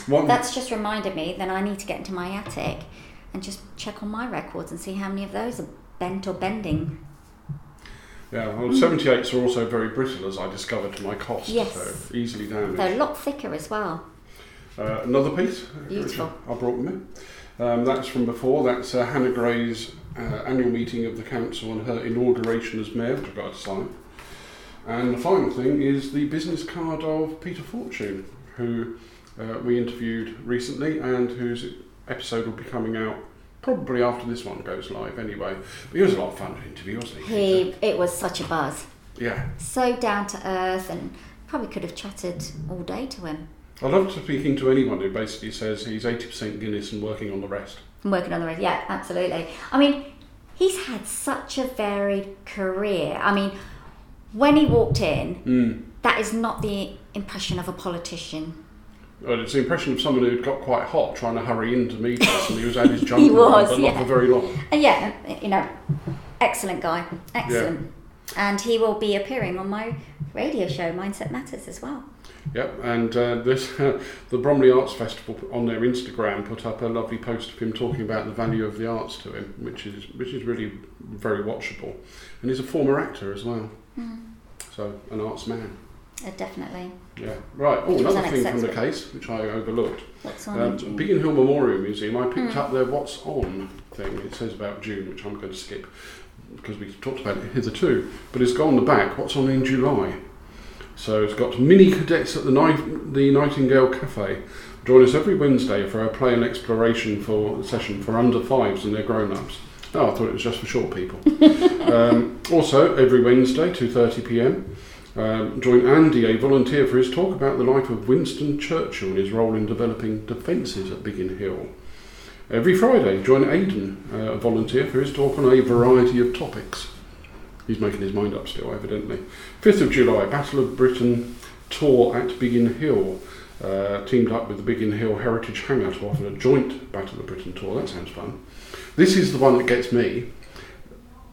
One, That's just reminded me that I need to get into my attic and just check on my records and see how many of those are bent or bending. yeah, well, 78s are also very brittle, as I discovered to my cost. Yes. So easily damaged. They're a lot thicker as well. Uh, another piece, Beautiful. I brought with me. Um, that's from before. That's uh, Hannah Gray's uh, annual meeting of the council and her inauguration as mayor, which I've got to sign. And the final thing is the business card of Peter Fortune, who uh, we interviewed recently and whose episode will be coming out probably after this one goes live anyway. But he was a lot of fun to interview, wasn't he? He, it was such a buzz. Yeah. So down to earth and probably could have chatted all day to him. I love speaking to anyone who basically says he's 80% Guinness and working on the rest. I'm working on the rest, Yeah, absolutely. I mean, he's had such a varied career. I mean, when he walked in, Mm. that is not the impression of a politician. Well, it's the impression of someone who'd got quite hot trying to hurry in to meet us, and he was at his jump He was, but not yeah. for very long. And yeah, you know, excellent guy, excellent. And he will be appearing on my radio show, Mindset Matters, as well. Yep, and uh, this the Bromley Arts Festival on their Instagram put up a lovely post of him talking about the value of the arts to him, which is which is really very watchable. And he's a former actor as well, Hmm. So an arts man. Uh, definitely. Yeah, right. Oh, another thing from the case which I overlooked. What's on Um, in June? Biggin Hill Memorial Museum, I picked Hmm. up their What's On thing. It says about June, which I'm going to skip because we've talked about it hitherto. But it's got on the back What's On in July. So it's got mini cadets at the, Ni- the Nightingale Cafe. Join us every Wednesday for our play and exploration for session for under fives and their grown ups. Oh, I thought it was just for short people. um, also, every Wednesday, 2:30 p.m. Um, join Andy, a volunteer, for his talk about the life of Winston Churchill and his role in developing defences at Biggin Hill. Every Friday, join Aidan, uh, a volunteer, for his talk on a variety of topics. He's making his mind up still, evidently. 5th of July, Battle of Britain tour at Biggin Hill. uh, teamed up with the Biggin Hill Heritage Hangar to offer a joint Battle of Britain tour. That sounds fun. This is the one that gets me,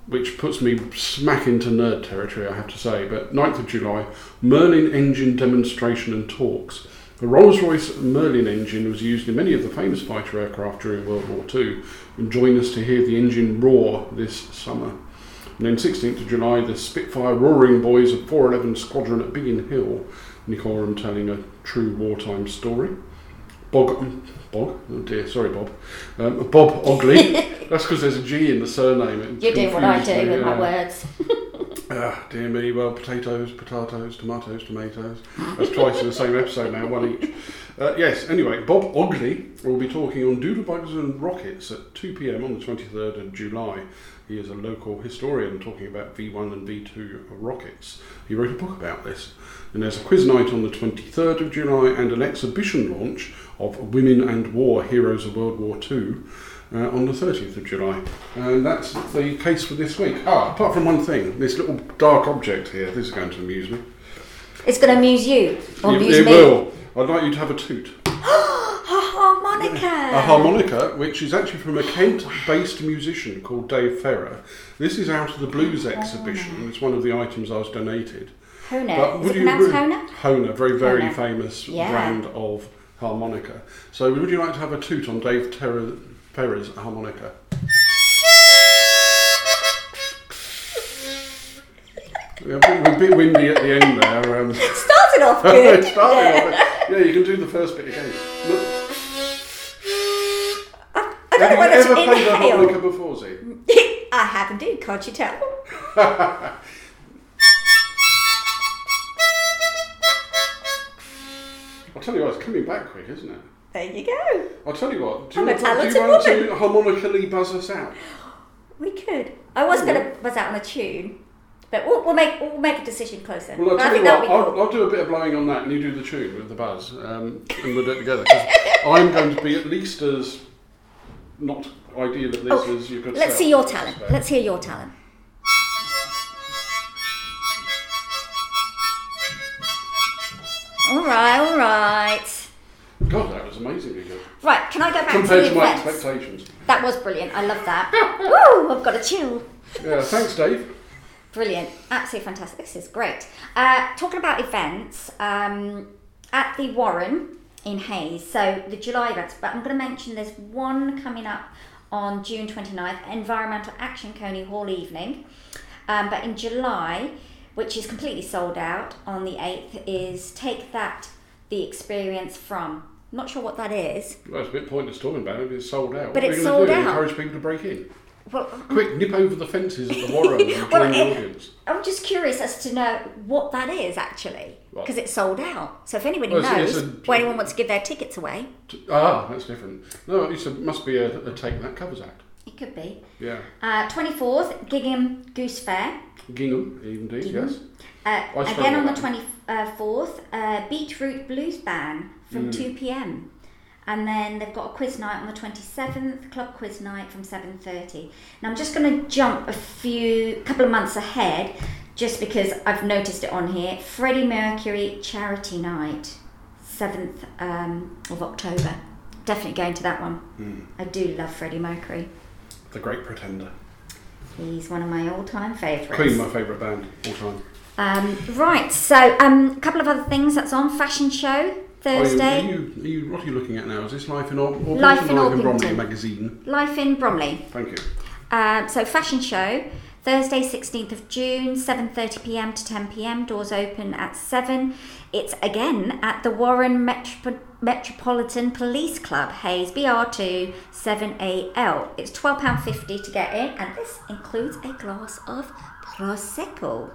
which puts me smack into nerd territory, I have to say. But 9th of July, Merlin engine demonstration and talks. The Rolls Royce Merlin engine was used in many of the famous fighter aircraft during World War II. And join us to hear the engine roar this summer. And then 16th of July, the Spitfire Roaring Boys of 411 Squadron at Biggin Hill. Nick Oram telling a true wartime story. Bog, Bog, oh dear, sorry Bob. Um, Bob Ogley. That's because there's a G in the surname. It You're doing what I do with my words. Ah, dear me. Well, potatoes, potatoes, tomatoes, tomatoes. That's twice in the same episode now, one each. Uh, yes, anyway, Bob Ogley will be talking on doodlebugs and rockets at 2 pm on the 23rd of July. He is a local historian talking about V1 and V2 rockets. He wrote a book about this. And there's a quiz night on the 23rd of July and an exhibition launch of Women and War Heroes of World War II uh, on the 30th of July. And that's the case for this week. Ah, apart from one thing, this little dark object here, this is going to amuse me. It's going to amuse you. Or it amuse it me. will. I'd like you to have a toot. A harmonica. A harmonica, which is actually from a Kent based musician called Dave Ferrer. This is out of the Blues exhibition. It's one of the items I was donated. Hohner. Is it pronounced Hohner? Hohner, very, very Hohner. famous Yeah. brand of harmonica. So, would you like to have a toot on Dave Terra, Ferrer's harmonica? Yeah, a bit, a bit windy at the end there. Um, Started off good. it started off- yeah, you can do the first bit again. Look, I don't know have you ever played a harmonica before, Z? I have indeed, can't you tell? I'll tell you what, it's coming back quick, isn't it? There you go. I'll tell you what. Do I'm you, a want, do you want to harmonically buzz us out? We could. I was going to buzz out on a tune, but we'll, we'll make we'll make a decision closer. Well, I'll But I tell you what. I'll, cool. I'll do a bit of blowing on that, and you do the tune with the buzz, um, and we'll do it together. I'm going to be at least as not ideal at this Oh, as you could. Let's see your talent. Let's hear your talent. All right, all right. God, amazingly good Right, can I go back compared to to my events? expectations. That was brilliant. I love that. Woo! I've got a chill. Yeah, thanks, Dave. Brilliant. Absolutely fantastic. This is great. Uh, talking about events, um, at the Warren in Hayes, so the July events, but I'm going to mention there's one coming up on June 29th, Environmental Action Coney Hall evening. Um, but in July, which is completely sold out on the 8th, is Take That The Experience From. Not sure what that is. Well, it's a bit pointless talking about it. It's sold out. But what it's sold do? out. Encourage people to break in. Well, Quick, nip over the fences at the Warren and join Well, the audience. I'm just curious as to know what that is actually, because it's sold out. So if anybody Well, knows, it's a- or anyone wants to give their tickets away, T- Ah, that's different. No, it must be a, a Take That Covers Act. it could be. Yeah. Uh, 24th, Gingham Goose Fair. Gingham, indeed, Gingham. yes. Uh, again on the 24th, uh, Beetroot Blues Band from Mm. 2 p.m. And then they've got a quiz night on the 27th, club quiz night from 7.30. Now I'm just going to jump a few, couple of months ahead, just because I've noticed it on here. Freddie Mercury Charity Night, 7th um, of October. Definitely going to that one. Mm. I do love Freddie Mercury. The Great Pretender. He's one of my all-time favourites. Queen, my favourite band all time. Um, right, so um, a couple of other things that's on fashion show Thursday. Are you, are you, are you, what are you looking at now? Is this Life in Or- Orpington Life in Life in Bromley magazine? Life in Bromley. Thank you. Um, so fashion show Thursday, 16th of June, 7:30 p.m. to 10 p.m. Doors open at seven. It's again at the Warren Metro- Metropolitan Police Club, Hayes BR2 7AL. It's £12.50 to get in, and this includes a glass of prosecco.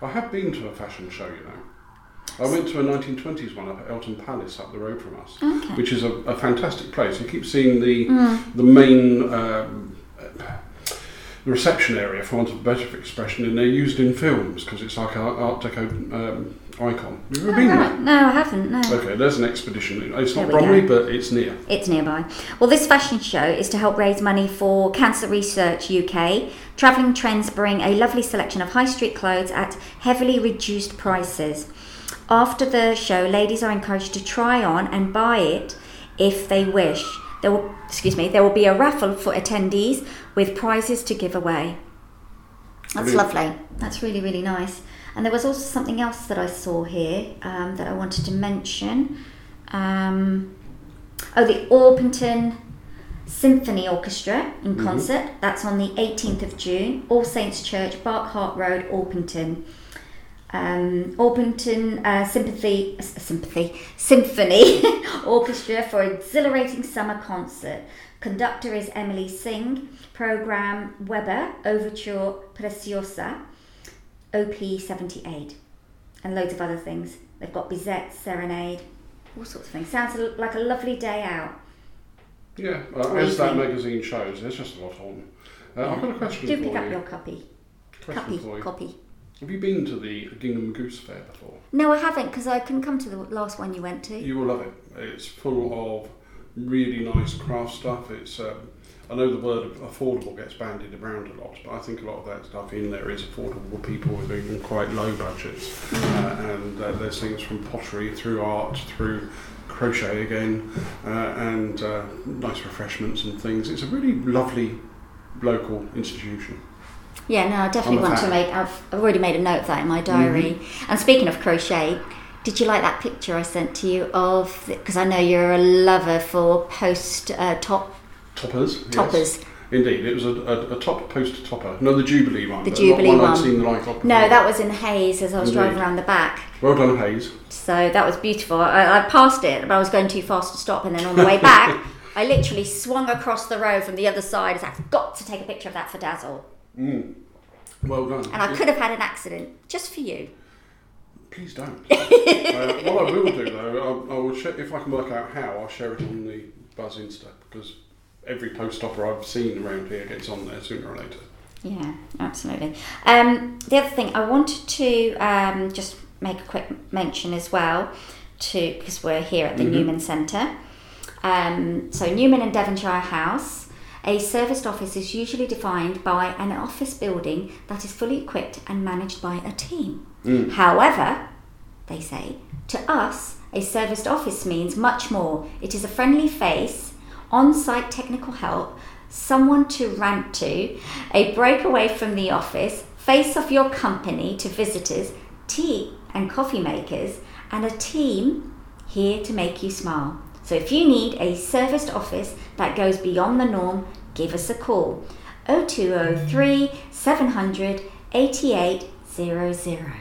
I have been to a fashion show, you know. I went to a 1920s one up at Eltham Palace up the road from us, Okay. which is a, a fantastic place. You keep seeing the Mm. the main um, the reception area, for want of a better expression, and they're used in films because it's like an Art Deco um, icon. Have you ever been there? No, I haven't. No. Okay, there's an expedition. It's not Bromley, go. but it's near. It's nearby. Well, this fashion show is to help raise money for Cancer Research UK. Travelling Trends bring a lovely selection of high street clothes at heavily reduced prices. After the show, ladies are encouraged to try on and buy it if they wish. There will, excuse me, there will be a raffle for attendees with prizes to give away. That's Brilliant. lovely. That's really, really nice. And there was also something else that I saw here um, that I wanted to mention. Um, oh, the Orpington Symphony Orchestra in Mhm. concert. That's on the 18th of June. All Saints Church, Bark Hart Road, Orpington. Um, Orpington uh, Sympathy, uh, Sympathy Symphony Orchestra for exhilarating summer concert. Conductor is Emily Singh. Program Weber Overture Preciosa, OP 78, and loads of other things. They've got Bizet Serenade, all sorts of things. Sounds a- like a lovely day out. Yeah, uh, as that magazine shows, there's just a lot on. Uh, I've got a question Do pick up your copy. question Copy. you. Copy. Have you been to the Gingham Goose Fair before? No, I haven't because I couldn't come to the last one you went to. You will love it. It's full of really nice craft stuff. It's um, I know the word affordable gets bandied around a lot, but I think a lot of that stuff in there is affordable for people with even quite low budgets. Uh, and uh, there's things from pottery through art through crochet again, uh, and uh, nice refreshments and things. It's a really lovely local institution. Yeah, no, I definitely want to make. I've, I've already made a note of that in my diary. And speaking of crochet, did you like that picture I sent to you of? Because I know you're a lover for post uh, top Toppers. yes. toppers. Indeed, it was a, a, a top post topper. No, the Jubilee one. The Jubilee one. one. I'd seen the of No, that was in Hayes as I was Indeed. driving around the back. Well done, Hayes. So that was beautiful. I, I passed it, but I was going too fast to stop. And then on the way back, I literally swung across the road from the other side. I've got to take a picture of that for Dazzle. Mm. Well done. And I could have had an accident just for you. Please don't. uh, what I will do though, I, I will share, if I can work out how, I'll share it on the Buzz Insta because every post stopper I've seen around here gets on there sooner or later. Yeah, absolutely. Um, the other thing I wanted to um, just make a quick mention as well, to because we're here at the Mhm. Newman Centre. Um, so Newman and Devonshire House, a serviced office is usually defined by an office building that is fully equipped and managed by a team. Mm. However, they say, to us, a serviced office means much more. It is a friendly face, on site technical help, someone to rant to, a break away from the office, face off your company to visitors, tea and coffee makers, and a team here to make you smile. So if you need a serviced office that goes beyond the norm, give us a call. 0203 700 8800.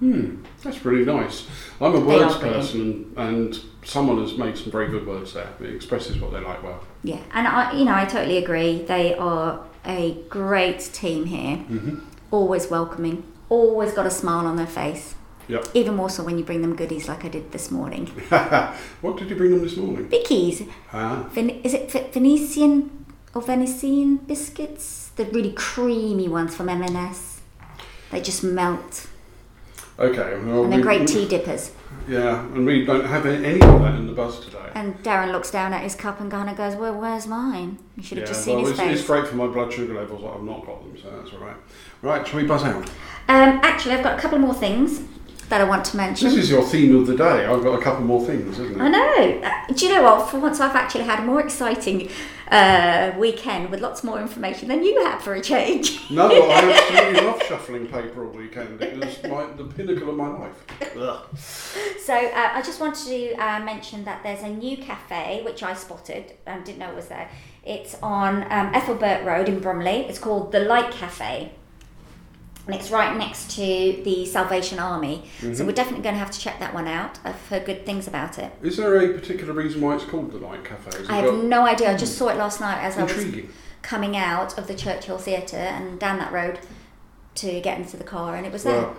Hmm, that's really nice. I'm a They words person, and, and someone has made some very good words there. It expresses what they like well. Yeah, and I, you know, I totally agree. They are a great team here. hmm Always welcoming. Always got a smile on their face. Yep. Even more so when you bring them goodies like I did this morning. what did you bring them this morning? Vicky's. Ah, Ven- is it Ve- Venetian or Venetian biscuits? The really creamy ones from M&S. They just melt. okay. Well, And they're we- great tea dippers. Yeah, and we don't have any of that in the bus today. And Darren looks down at his cup and kind of goes, well, where's mine? You should have yeah, just seen well, his it's, face. it's great for my blood sugar levels I've not got them, so that's all right. Right, shall we buzz out? Um, actually, I've got a couple more things that I want to mention. This is your theme of the day. I've got a couple more things, isn't it? I know. Uh, do you know what? For once, I've actually had a more exciting uh, weekend with lots more information than you had for a change. No, I absolutely love shuffling paper all weekend. It was my, the pinnacle of my life. Ugh. So uh, I just wanted to uh, mention that there's a new cafe which I spotted and didn't know it was there. It's on um, Ethelbert Road in Bromley. It's called the Light Cafe. And it's right next to the Salvation Army. Mm-hmm. So we're definitely going to have to check that one out. I've heard good things about it. Is there a particular reason why it's called the Light Cafe? Has I have got- no idea. I just saw it last night as I was coming out of the Churchill Theatre and down that road to get into the car, and it was there.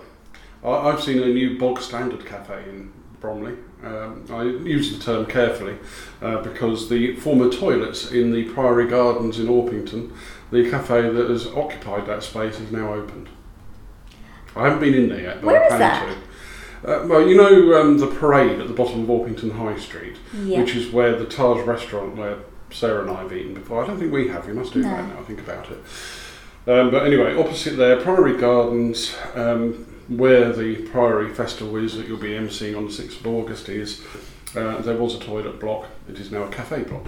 Well, I- I've seen a new bog standard cafe in Bromley. Um, I use the term carefully uh, because the former toilets in the Priory Gardens in Orpington, the cafe that has occupied that space, is now opened. I haven't been in there yet, but Where I is plan that? to. Uh, well, you know um, the parade at the bottom of Orpington High Street, Yeah. which is where the Taj restaurant where Sarah and I have eaten before. I don't think we have. We must do No. that now. I think about it. Um, but anyway, opposite there, Priory Gardens. Um, where the Priory Festival is that you'll be emceeing on the 6th of August is, uh, there was a toilet block. It is now a cafe block.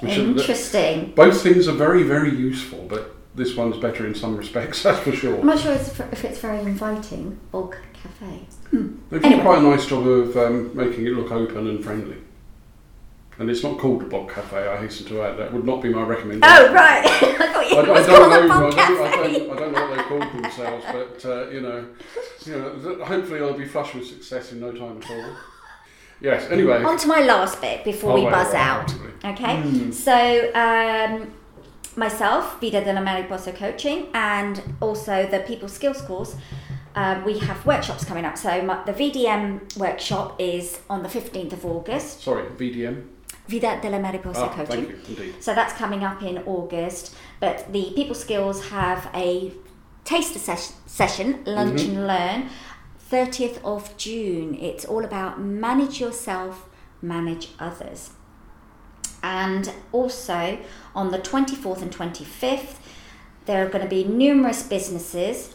Which are- Interesting. both things are very, very useful, but this one's better in some respects, that's for sure. I'm not sure if it's very inviting. Bog Cafe. They've done Anyway. quite a nice job of um, making it look open and friendly. And it's not called the Bog Cafe, I hasten to add. That would not be my recommendation. Oh right, I thought you I, I don't called know. the Bog I don't, I, Cafe. don't, I don't know what they called themselves, but uh, you know, you know, hopefully I'll be flush with success in no time at all. Yes. Anyway. On to my last bit before Oh, we wait, buzz right, out. absolutely. Okay, Hmm. so um, myself, Vida de la Mariposa Coaching, and also the People Skills course, um, we have workshops coming up. So my, the VDM workshop is on the 15th of August, Sorry, VDM. Vida de la Mariposa Ah, Coaching. thank you indeed. So that's coming up in August. But the People Skills have a taster ses- session, lunch Mm-hmm. and learn, 30th of June. It's all about manage yourself, manage others. And also on the 24th and 25th, there are going to be numerous businesses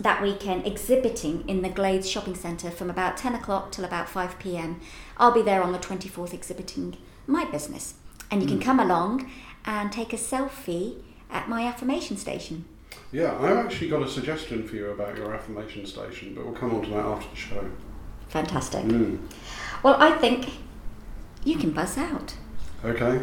that weekend exhibiting in the Glades Shopping Centre from about 10 o'clock till about 5 pm. I'll be there on the 24th exhibiting my business. And you can come along and take a selfie at my affirmation station. Yeah, I've actually got a suggestion for you about your affirmation station, but we'll come on to that after the show. Fantastic. Mm. Well, I think you can buzz out. Okay.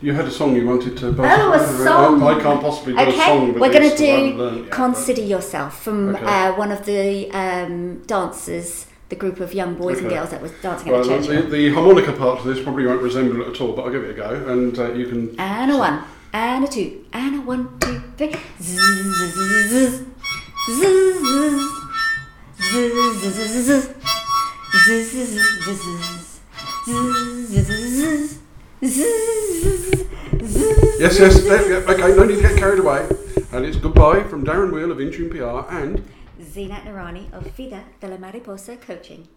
You had a song you wanted to. Oh, a song. I, I can't possibly do a song. we're going to this that I haven't do yet, Consider Yourself from Okay. uh, one of the um, dancers, the group of young boys and girls that was dancing but- at the the, church. the harmonica part of this probably won't resemble it at all, but I'll give it a go, and uh, you can. And a one, and a two, and a one, two, three. Zzz, zzz, zzz, zzz, zzz, zzz, zzz, zzz, zzz, zzz, zzz, zzz. Yes, yes, okay, no need to get carried away. And it's goodbye from Darren Weale of Intune PR and. Zeenat Noorani of Vida de la Mariposa Coaching.